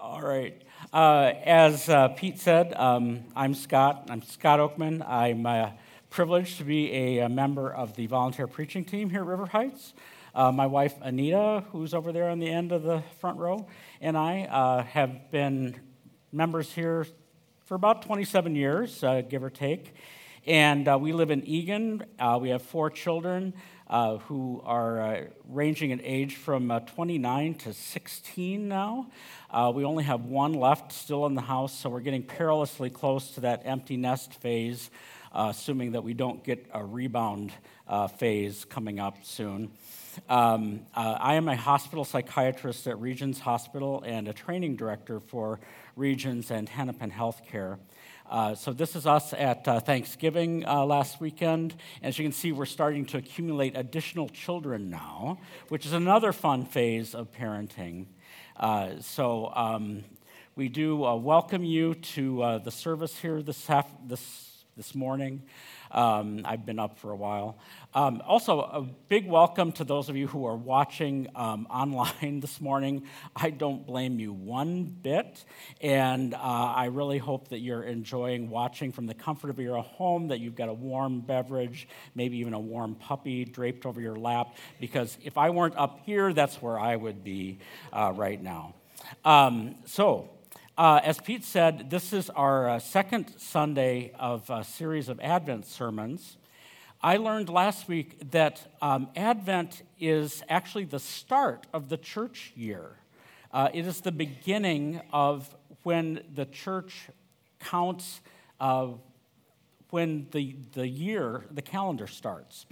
All right. Uh, as uh, Pete said, um, I'm Scott. I'm Scott Oakman. I'm uh, privileged to be a, a, member of the volunteer preaching team here at River Heights. Uh, my wife, Anita, who's over there on the end of the front row, and I uh, have been members here for about 27 years, uh, give or take. And we live in Eagan. we have four children uh, who are uh, ranging in age from uh, 29 to 16 now. Uh, we only have one left still in the house, so we're getting perilously close to that empty nest phase, uh, assuming that we don't get a rebound uh, phase coming up soon. Um, I am a hospital psychiatrist at Regions Hospital and a training director for Regions and Hennepin Healthcare. Uh, so, this is us at uh, Thanksgiving uh, last weekend. As you can see, we're starting to accumulate additional children now, which is another fun phase of parenting. Uh, so, um, we do uh, welcome you to the service here this, half, this, this morning. Um, I've been up for a while. Um, also, a big welcome to those of you who are watching um, online this morning. I don't blame you one bit, and uh, I really hope that you're enjoying watching from the comfort of your home, that you've got a warm beverage, maybe even a warm puppy draped over your lap, because if I weren't up here, that's where I would be uh, right now. Um, so, uh, as Pete said, this is our uh, second Sunday of a series of Advent sermons. I learned last week that um, Advent is actually the start of the church year. Uh, it is the beginning of when the church counts uh, when the, the year, the calendar starts.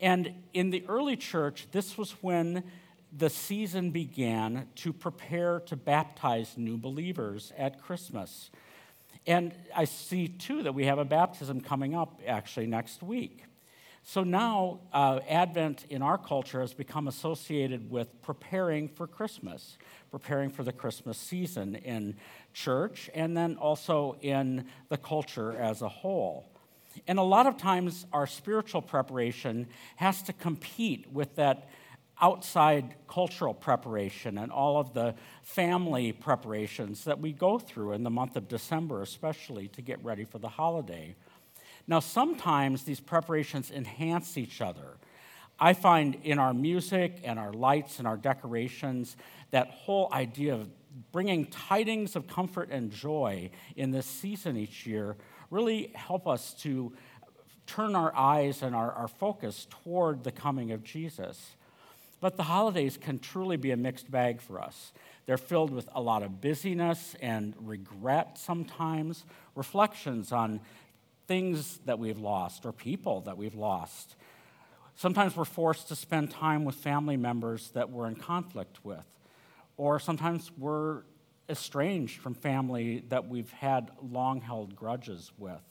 And in the early church, this was when the season began to prepare to baptize new believers at Christmas. And I see, too, that we have a baptism coming up actually next week. So now, uh, Advent in our culture has become associated with preparing for Christmas, preparing for the Christmas season in church and then also in the culture as a whole. And a lot of times, our spiritual preparation has to compete with that outside cultural preparation and all of the family preparations that we go through in the month of December, especially to get ready for the holiday. Now, sometimes these preparations enhance each other. I find in our music and our lights and our decorations, that whole idea of bringing tidings of comfort and joy in this season each year really help us to turn our eyes and our, our focus toward the coming of Jesus. But the holidays can truly be a mixed bag for us. They're filled with a lot of busyness and regret sometimes, reflections on things that we've lost or people that we've lost. Sometimes we're forced to spend time with family members that we're in conflict with, or sometimes we're estranged from family that we've had long held grudges with.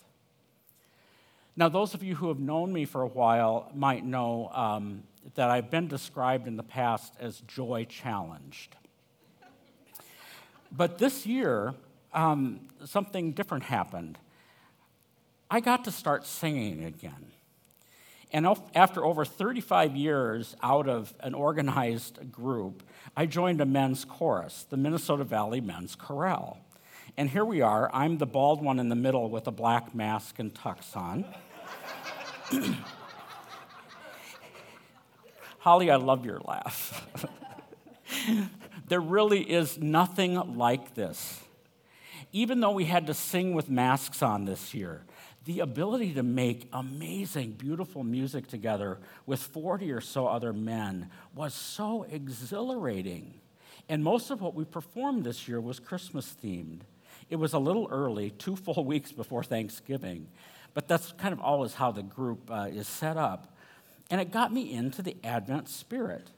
Now, those of you who have known me for a while might know um, that I've been described in the past as joy challenged. But this year, um, something different happened. I got to start singing again. And after over 35 years out of an organized group, I joined a men's chorus, the Minnesota Valley Men's Chorale. And here we are. I'm the bald one in the middle with a black mask and tux on. Holly, I love your laugh. there really is nothing like this. Even though we had to sing with masks on this year, the ability to make amazing, beautiful music together with 40 or so other men was so exhilarating. And most of what we performed this year was Christmas themed. It was a little early, two full weeks before Thanksgiving, but that's kind of always how the group uh, is set up. And it got me into the Advent spirit.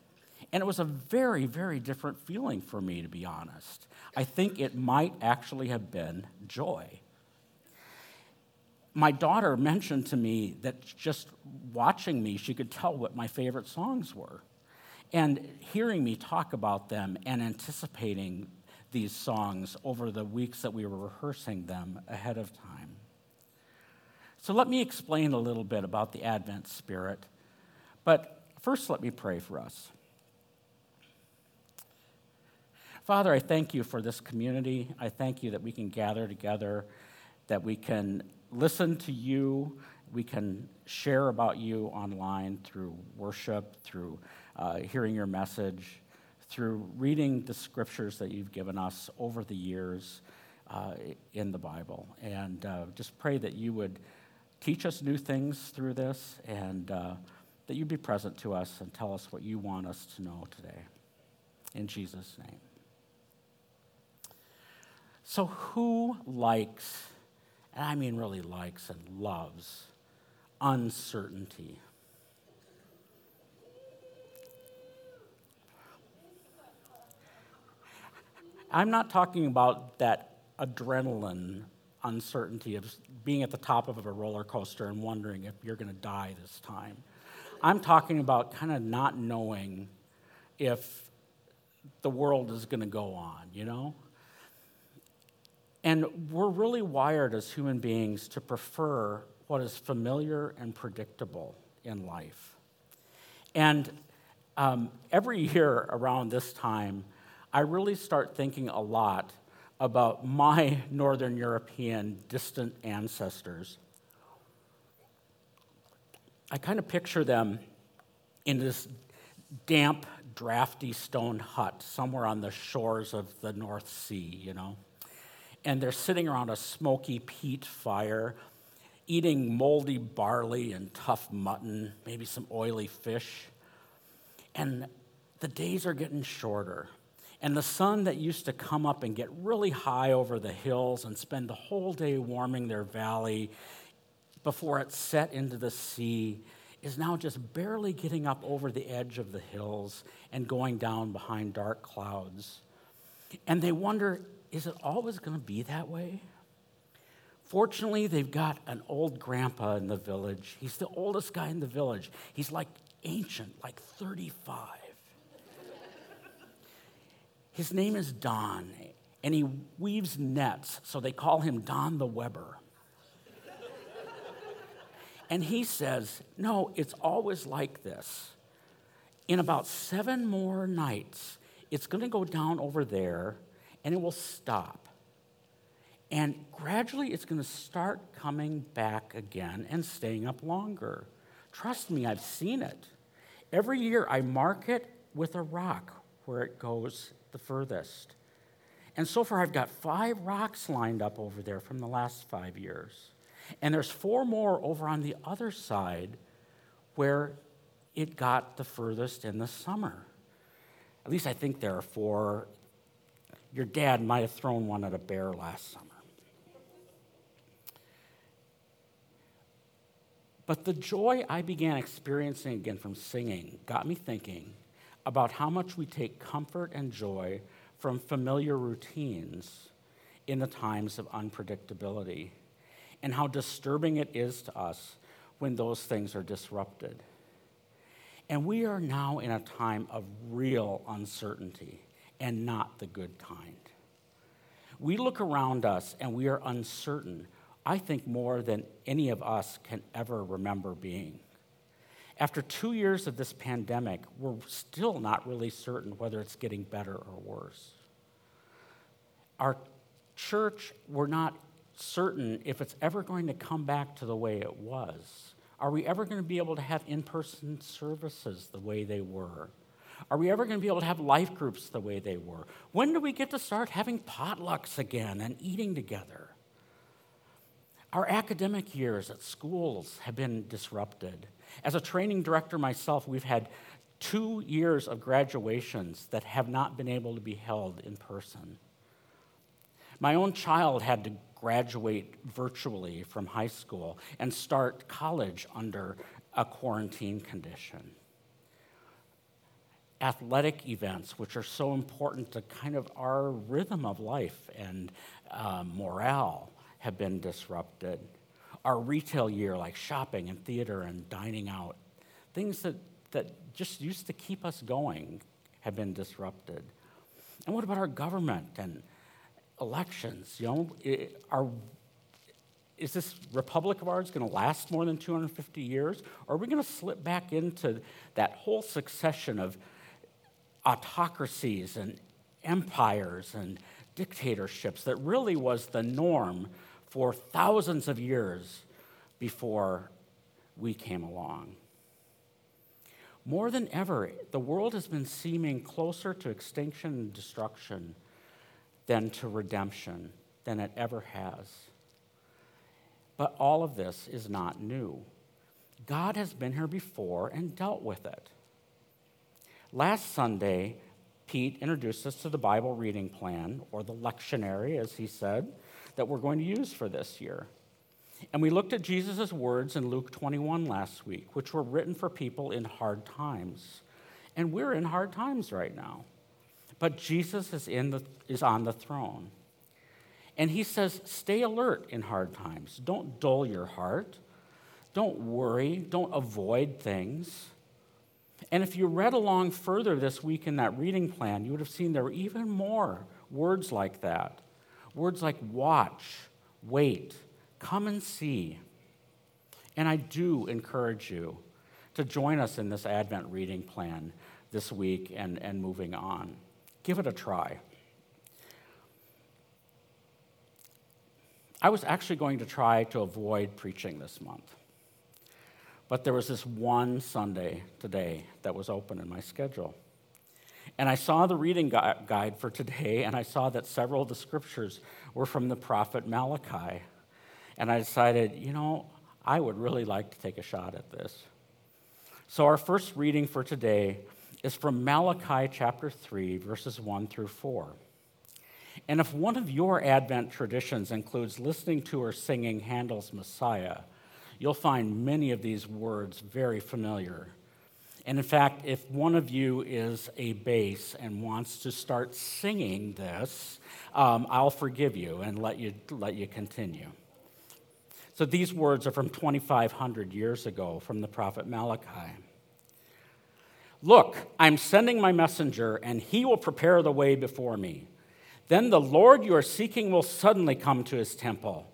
And it was a very, very different feeling for me, to be honest. I think it might actually have been joy. My daughter mentioned to me that just watching me, she could tell what my favorite songs were. And hearing me talk about them and anticipating these songs over the weeks that we were rehearsing them ahead of time. So, let me explain a little bit about the Advent spirit but first, let me pray for us. Father, I thank you for this community. I thank you that we can gather together, that we can listen to you, we can share about you online through worship, through uh, hearing your message, through reading the scriptures that you've given us over the years uh, in the Bible. And uh, just pray that you would teach us new things through this and uh, that you'd be present to us and tell us what you want us to know today. In Jesus' name. So, who likes, and I mean really likes and loves, uncertainty? I'm not talking about that adrenaline uncertainty of being at the top of a roller coaster and wondering if you're going to die this time. I'm talking about kind of not knowing if the world is going to go on, you know? And we're really wired as human beings to prefer what is familiar and predictable in life. And um, every year around this time, I really start thinking a lot about my Northern European distant ancestors. I kind of picture them in this damp, drafty stone hut somewhere on the shores of the North Sea, you know. And they're sitting around a smoky peat fire, eating moldy barley and tough mutton, maybe some oily fish. And the days are getting shorter. And the sun that used to come up and get really high over the hills and spend the whole day warming their valley before it set into the sea is now just barely getting up over the edge of the hills and going down behind dark clouds. And they wonder is it always going to be that way? Fortunately, they've got an old grandpa in the village. He's the oldest guy in the village. He's like ancient, like 35. His name is Don, and he weaves nets, so they call him Don the Weber. And he says, No, it's always like this. In about seven more nights, it's going to go down over there and it will stop. And gradually, it's going to start coming back again and staying up longer. Trust me, I've seen it. Every year, I mark it with a rock where it goes the furthest. And so far, I've got five rocks lined up over there from the last five years. And there's four more over on the other side where it got the furthest in the summer. At least I think there are four. Your dad might have thrown one at a bear last summer. But the joy I began experiencing again from singing got me thinking about how much we take comfort and joy from familiar routines in the times of unpredictability, and how disturbing it is to us when those things are disrupted. And we are now in a time of real uncertainty and not the good kind. We look around us and we are uncertain, I think, more than any of us can ever remember being. After two years of this pandemic, we're still not really certain whether it's getting better or worse. Our church, we're not certain if it's ever going to come back to the way it was. Are we ever going to be able to have in person services the way they were? Are we ever going to be able to have life groups the way they were? When do we get to start having potlucks again and eating together? Our academic years at schools have been disrupted. As a training director myself, we've had two years of graduations that have not been able to be held in person. My own child had to graduate virtually from high school and start college under a quarantine condition. Athletic events, which are so important to kind of our rhythm of life and uh, morale, have been disrupted our retail year, like shopping and theater and dining out, things that, that just used to keep us going, have been disrupted. And what about our government and elections? You know, our, is this republic of ours going to last more than 250 years? Or are we going to slip back into that whole succession of autocracies and empires and dictatorships that really was the norm for thousands of years before we came along. More than ever, the world has been seeming closer to extinction and destruction than to redemption than it ever has. But all of this is not new. God has been here before and dealt with it. Last Sunday, Pete introduced us to the Bible reading plan, or the lectionary, as he said, that we're going to use for this year. And we looked at Jesus' words in Luke 21 last week, which were written for people in hard times. And we're in hard times right now. But Jesus is, in the, is on the throne. And he says, stay alert in hard times. Don't dull your heart. Don't worry. Don't avoid things. And if you read along further this week in that reading plan, you would have seen there were even more words like that. Words like watch, wait, come and see. And I do encourage you to join us in this Advent reading plan this week and, and moving on. Give it a try. I was actually going to try to avoid preaching this month. But there was this one Sunday today that was open in my schedule. And I saw the reading guide for today, and I saw that several of the scriptures were from the prophet Malachi. And I decided, you know, I would really like to take a shot at this. So, our first reading for today is from Malachi chapter 3, verses 1 through 4. And if one of your Advent traditions includes listening to or singing Handel's Messiah, you'll find many of these words very familiar. And in fact, if one of you is a bass and wants to start singing this, um, I'll forgive you and let you, let you continue. So these words are from 2,500 years ago from the prophet Malachi. Look, I'm sending my messenger, and he will prepare the way before me. Then the Lord you are seeking will suddenly come to his temple.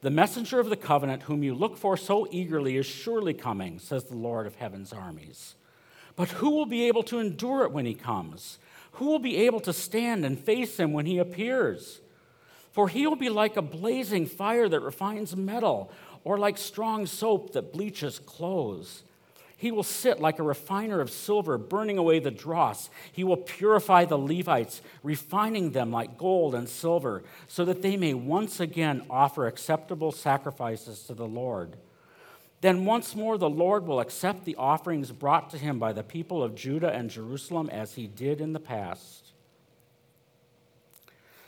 The messenger of the covenant, whom you look for so eagerly, is surely coming, says the Lord of heaven's armies. But who will be able to endure it when he comes? Who will be able to stand and face him when he appears? For he will be like a blazing fire that refines metal, or like strong soap that bleaches clothes. He will sit like a refiner of silver, burning away the dross. He will purify the Levites, refining them like gold and silver, so that they may once again offer acceptable sacrifices to the Lord. Then once more the Lord will accept the offerings brought to him by the people of Judah and Jerusalem as he did in the past.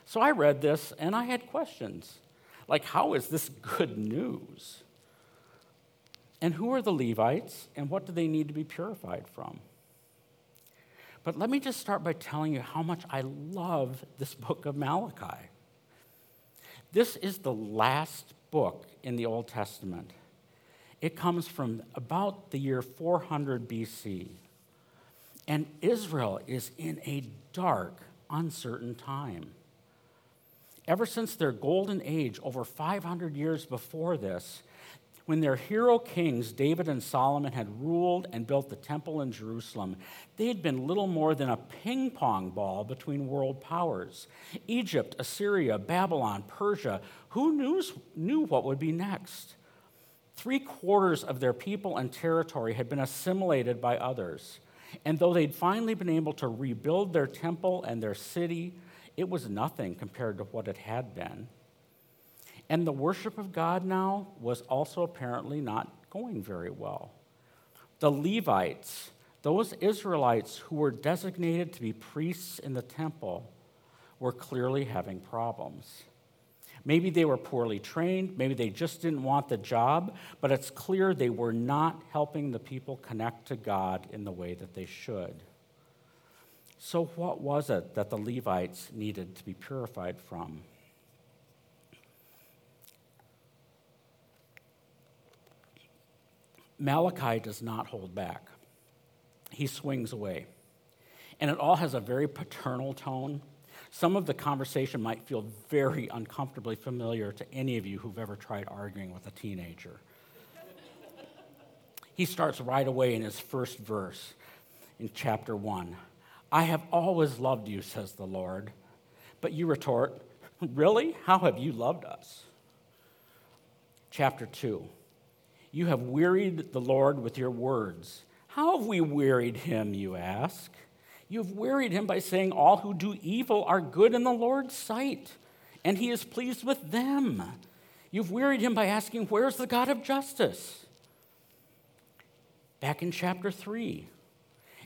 So I read this and I had questions. Like, how is this good news? And who are the Levites, and what do they need to be purified from? But let me just start by telling you how much I love this book of Malachi. This is the last book in the Old Testament. It comes from about the year 400 BC. And Israel is in a dark, uncertain time. Ever since their golden age, over 500 years before this, when their hero kings, David and Solomon, had ruled and built the temple in Jerusalem, they had been little more than a ping pong ball between world powers. Egypt, Assyria, Babylon, Persia, who knew, knew what would be next? Three quarters of their people and territory had been assimilated by others. And though they'd finally been able to rebuild their temple and their city, it was nothing compared to what it had been. And the worship of God now was also apparently not going very well. The Levites, those Israelites who were designated to be priests in the temple, were clearly having problems. Maybe they were poorly trained, maybe they just didn't want the job, but it's clear they were not helping the people connect to God in the way that they should. So, what was it that the Levites needed to be purified from? Malachi does not hold back, he swings away. And it all has a very paternal tone. Some of the conversation might feel very uncomfortably familiar to any of you who've ever tried arguing with a teenager. he starts right away in his first verse in chapter 1. I have always loved you, says the Lord. But you retort, Really? How have you loved us? Chapter 2 You have wearied the Lord with your words. How have we wearied him, you ask? You have wearied him by saying, All who do evil are good in the Lord's sight, and he is pleased with them. You've wearied him by asking, Where's the God of justice? Back in chapter 3,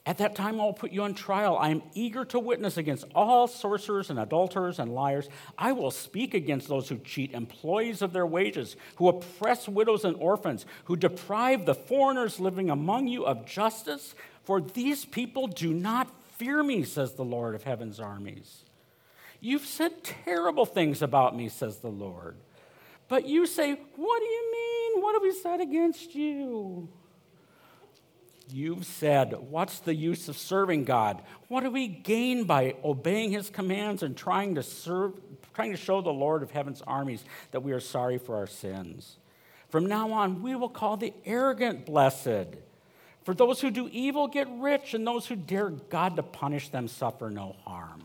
at that time, I will put you on trial. I am eager to witness against all sorcerers and adulterers and liars. I will speak against those who cheat employees of their wages, who oppress widows and orphans, who deprive the foreigners living among you of justice. For these people do not fear me, says the Lord of heaven's armies. You've said terrible things about me, says the Lord. But you say, What do you mean? What have we said against you? You've said, What's the use of serving God? What do we gain by obeying his commands and trying to serve, trying to show the Lord of heaven's armies that we are sorry for our sins? From now on, we will call the arrogant blessed. For those who do evil get rich, and those who dare God to punish them suffer no harm.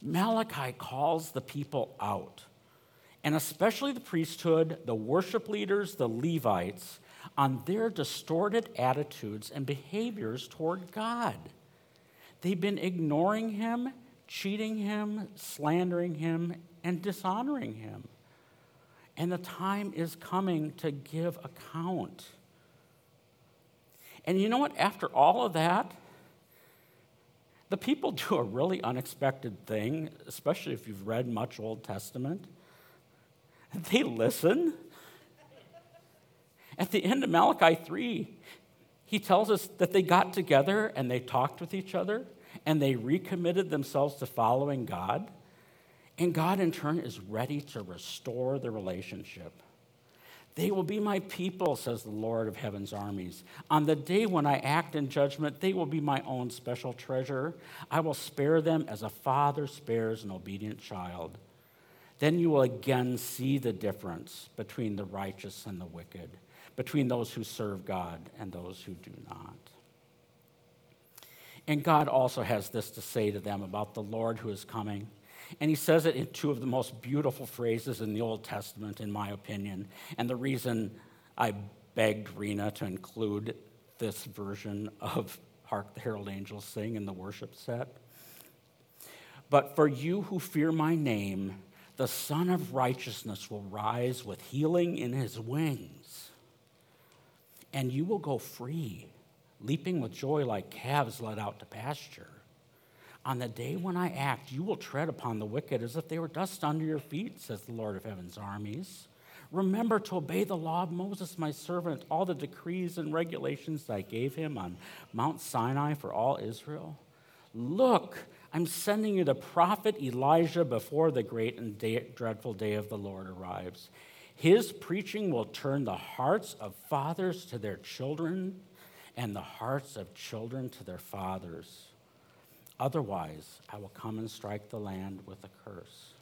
Malachi calls the people out, and especially the priesthood, the worship leaders, the Levites on their distorted attitudes and behaviors toward God. They've been ignoring Him, cheating Him, slandering Him, and dishonoring Him. And the time is coming to give account. And you know what? After all of that, the people do a really unexpected thing, especially if you've read much Old Testament. They listen at the end of Malachi 3, he tells us that they got together and they talked with each other and they recommitted themselves to following God. And God, in turn, is ready to restore the relationship. They will be my people, says the Lord of heaven's armies. On the day when I act in judgment, they will be my own special treasure. I will spare them as a father spares an obedient child. Then you will again see the difference between the righteous and the wicked between those who serve God and those who do not. And God also has this to say to them about the Lord who is coming. And he says it in two of the most beautiful phrases in the Old Testament, in my opinion. And the reason I begged Rena to include this version of Hark the Herald Angels Sing in the worship set. But for you who fear my name, the Sun of Righteousness will rise with healing in his wings and you will go free, leaping with joy like calves led out to pasture. On the day when I act, you will tread upon the wicked as if they were dust under your feet, says the Lord of heaven's armies. Remember to obey the law of Moses, my servant, all the decrees and regulations that I gave him on Mount Sinai for all Israel. Look, I'm sending you the prophet Elijah before the great and day, dreadful day of the Lord arrives. His preaching will turn the hearts of fathers to their children and the hearts of children to their fathers. Otherwise, I will come and strike the land with a curse.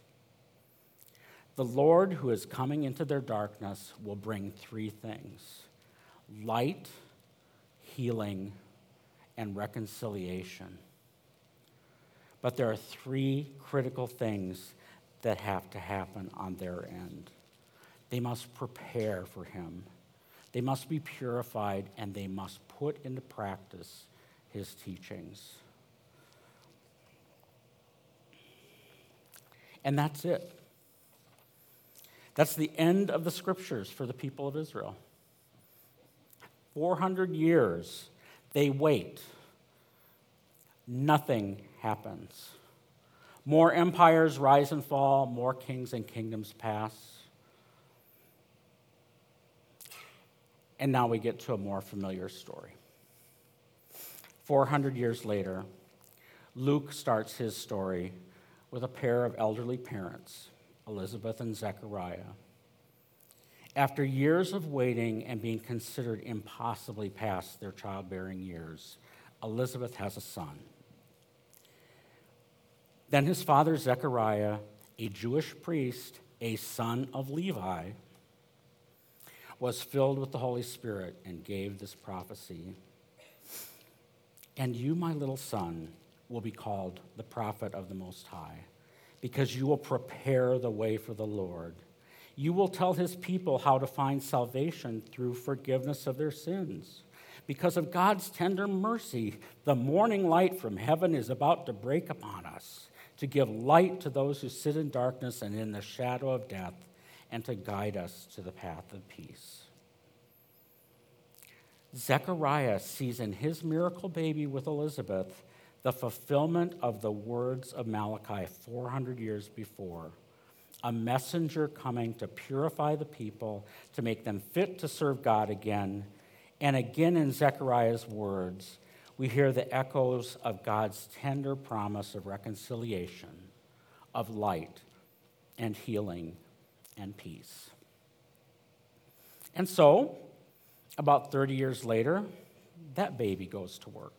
The Lord who is coming into their darkness will bring three things light, healing, and reconciliation. But there are three critical things that have to happen on their end. They must prepare for him. They must be purified and they must put into practice his teachings. And that's it. That's the end of the scriptures for the people of Israel. 400 years, they wait. Nothing happens. More empires rise and fall, more kings and kingdoms pass. And now we get to a more familiar story. 400 years later, Luke starts his story with a pair of elderly parents, Elizabeth and Zechariah. After years of waiting and being considered impossibly past their childbearing years, Elizabeth has a son. Then his father, Zechariah, a Jewish priest, a son of Levi, was filled with the Holy Spirit and gave this prophecy And you, my little son, will be called the prophet of the Most High, because you will prepare the way for the Lord. You will tell his people how to find salvation through forgiveness of their sins. Because of God's tender mercy, the morning light from heaven is about to break upon us to give light to those who sit in darkness and in the shadow of death, and to guide us to the path of peace. Zechariah sees in his miracle baby with Elizabeth the fulfillment of the words of Malachi 400 years before a messenger coming to purify the people, to make them fit to serve God again. And again in Zechariah's words, we hear the echoes of God's tender promise of reconciliation, of light and healing and peace. And so, about 30 years later, that baby goes to work.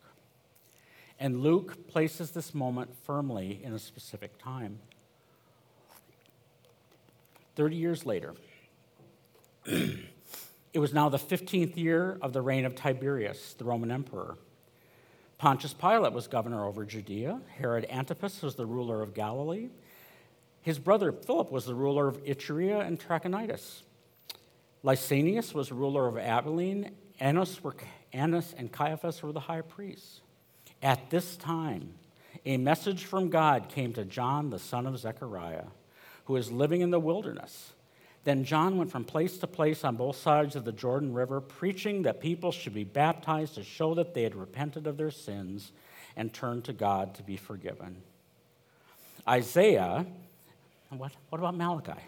And Luke places this moment firmly in a specific time. 30 years later, it was now the 15th year of the reign of Tiberius, the Roman emperor. Pontius Pilate was governor over Judea. Herod Antipas was the ruler of Galilee. His brother Philip was the ruler of Iturea and Trachonitis. Lysanias was ruler of Abilene. Annas, were, Annas and Caiaphas were the high priests. At this time, a message from God came to John, the son of Zechariah, who was living in the wilderness. Then John went from place to place on both sides of the Jordan River, preaching that people should be baptized to show that they had repented of their sins and turned to God to be forgiven. Isaiah, what, what about Malachi?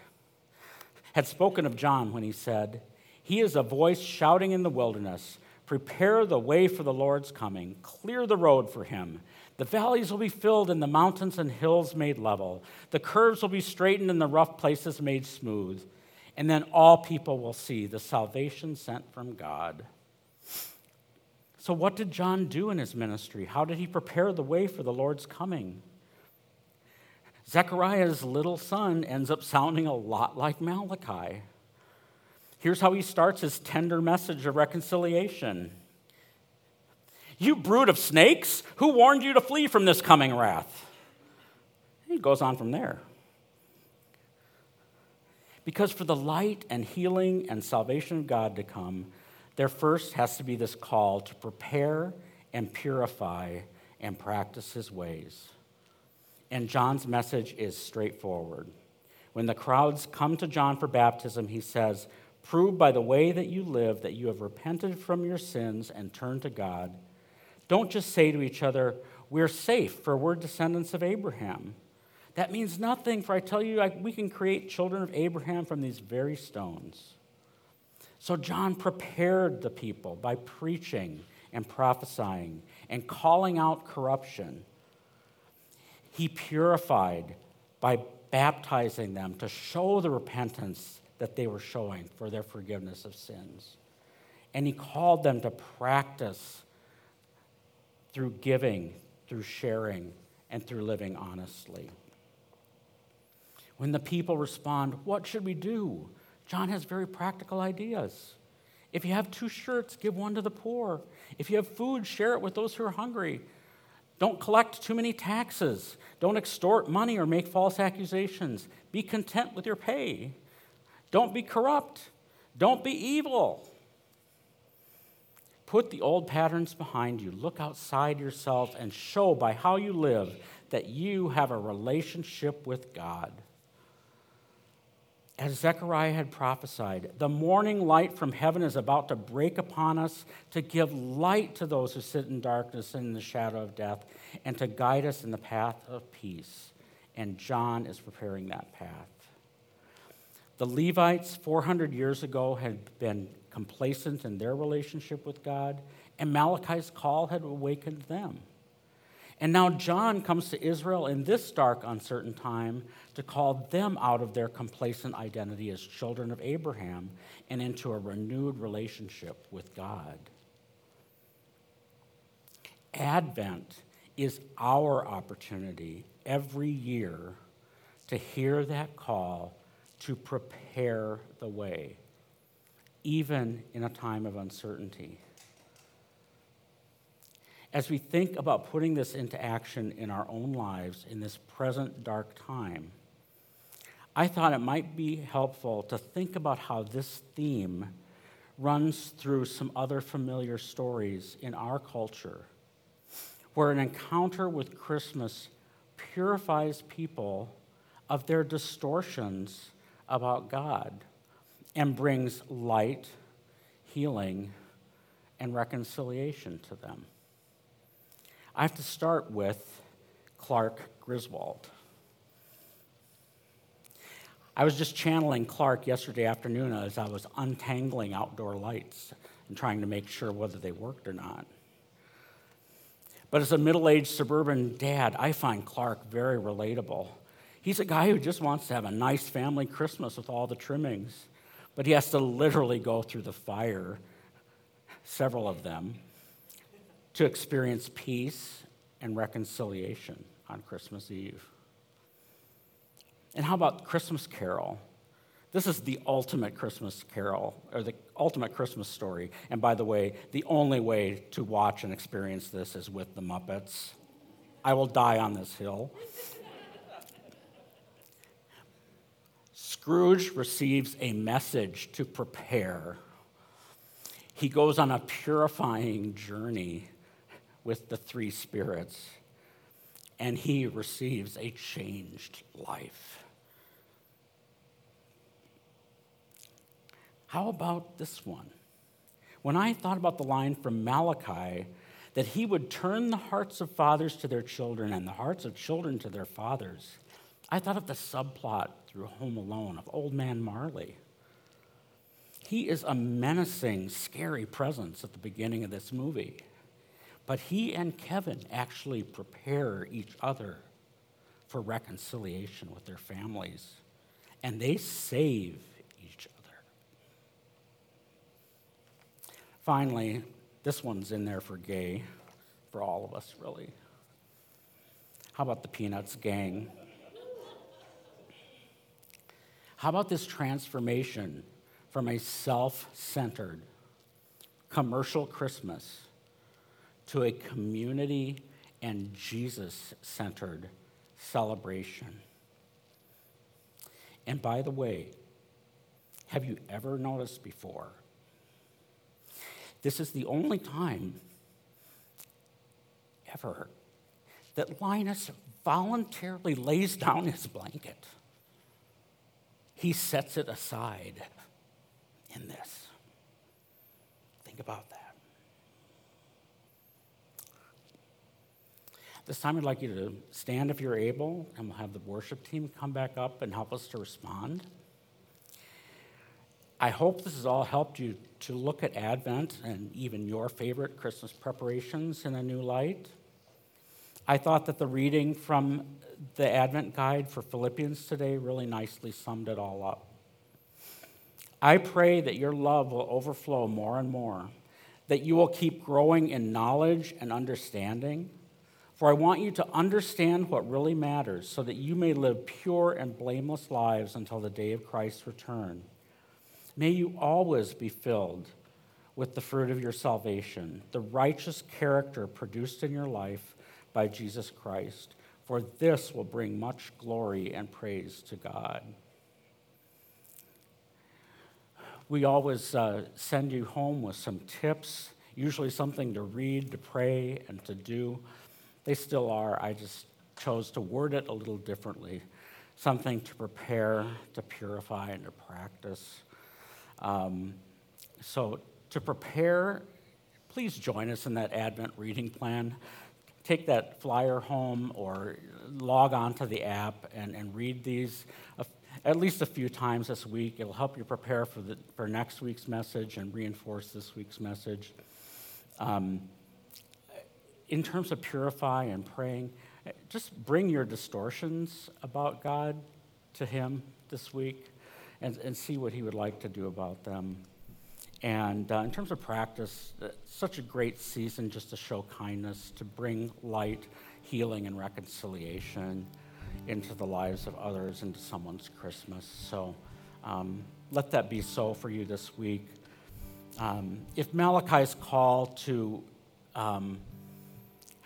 Had spoken of John when he said, He is a voice shouting in the wilderness, Prepare the way for the Lord's coming, clear the road for him. The valleys will be filled and the mountains and hills made level. The curves will be straightened and the rough places made smooth and then all people will see the salvation sent from God. So, what did John do in his ministry? How did he prepare the way for the Lord's coming? Zechariah's little son ends up sounding a lot like Malachi. Here's how he starts his tender message of reconciliation You brood of snakes, who warned you to flee from this coming wrath? He goes on from there. Because for the light and healing and salvation of God to come, there first has to be this call to prepare and purify and practice his ways. And John's message is straightforward. When the crowds come to John for baptism, he says, Prove by the way that you live that you have repented from your sins and turned to God. Don't just say to each other, We're safe, for we're descendants of Abraham. That means nothing, for I tell you, I, we can create children of Abraham from these very stones. So John prepared the people by preaching and prophesying and calling out corruption. He purified by baptizing them to show the repentance that they were showing for their forgiveness of sins. And he called them to practice through giving, through sharing, and through living honestly. When the people respond, What should we do? John has very practical ideas. If you have two shirts, give one to the poor. If you have food, share it with those who are hungry. Don't collect too many taxes. Don't extort money or make false accusations. Be content with your pay. Don't be corrupt. Don't be evil. Put the old patterns behind you. Look outside yourself and show by how you live that you have a relationship with God as Zechariah had prophesied, the morning light from heaven is about to break upon us to give light to those who sit in darkness and in the shadow of death and to guide us in the path of peace. And John is preparing that path. The Levites 400 years ago had been complacent in their relationship with God, and Malachi's call had awakened them. And now John comes to Israel in this dark, uncertain time to call them out of their complacent identity as children of Abraham and into a renewed relationship with God. Advent is our opportunity every year to hear that call to prepare the way, even in a time of uncertainty. As we think about putting this into action in our own lives in this present dark time, I thought it might be helpful to think about how this theme runs through some other familiar stories in our culture, where an encounter with Christmas purifies people of their distortions about God and brings light, healing, and reconciliation to them. I have to start with Clark Griswold. I was just channeling Clark yesterday afternoon as I was untangling outdoor lights and trying to make sure whether they worked or not. But as a middle aged suburban dad, I find Clark very relatable. He's a guy who just wants to have a nice family Christmas with all the trimmings, but he has to literally go through the fire, several of them, to experience peace and reconciliation on Christmas Eve. And how about Christmas Carol? This is the ultimate Christmas carol, or the ultimate Christmas story. And by the way, the only way to watch and experience this is with the Muppets. I will die on this hill. Scrooge receives a message to prepare. He goes on a purifying journey with the three spirits, and he receives a changed life. How about this one? When I thought about the line from Malachi that he would turn the hearts of fathers to their children and the hearts of children to their fathers, I thought of the subplot through Home Alone of Old Man Marley. He is a menacing, scary presence at the beginning of this movie. But he and Kevin actually prepare each other for reconciliation with their families, and they save each other. Finally, this one's in there for gay, for all of us, really. How about the Peanuts gang? How about this transformation from a self centered commercial Christmas to a community and Jesus centered celebration. And by the way, have you ever noticed before? This is the only time ever that Linus voluntarily lays down his blanket. He sets it aside in this. Think about that. This time, I'd like you to stand if you're able, and we'll have the worship team come back up and help us to respond. I hope this has all helped you to look at Advent and even your favorite Christmas preparations in a new light. I thought that the reading from the Advent guide for Philippians today really nicely summed it all up. I pray that your love will overflow more and more, that you will keep growing in knowledge and understanding for I want you to understand what really matters so that you may live pure and blameless lives until the day of Christ's return. May you always be filled with the fruit of your salvation, the righteous character produced in your life by Jesus Christ, for this will bring much glory and praise to God. We always uh, send you home with some tips, usually something to read, to pray, and to do. They still are. I just chose to word it a little differently something to prepare, to purify, and to practice. Um, so, to prepare, please join us in that Advent reading plan. Take that flyer home or log on to the app and, and read these at least a few times this week. It'll help you prepare for, the, for next week's message and reinforce this week's message. Um, in terms of purify and praying, just bring your distortions about God to Him this week and, and see what He would like to do about them. And uh, in terms of practice, uh, such a great season just to show kindness, to bring light, healing, and reconciliation into the lives of others, into someone's Christmas. So um, let that be so for you this week. Um, if Malachi's call to um,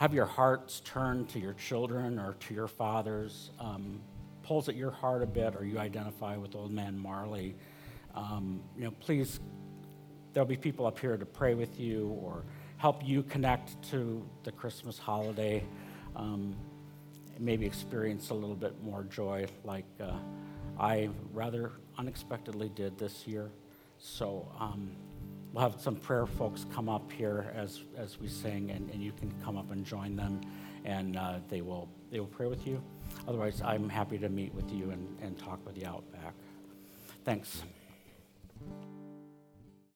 have your hearts turned to your children or to your fathers, um, pulls at your heart a bit, or you identify with old man Marley, um, you know, please, there'll be people up here to pray with you or help you connect to the Christmas holiday. Um, maybe experience a little bit more joy like uh, I rather unexpectedly did this year. So um, we'll have some prayer folks come up here as, as we sing, and, and you can come up and join them, and uh, they, will, they will pray with you. Otherwise, I'm happy to meet with you and, and talk with you out back. Thanks.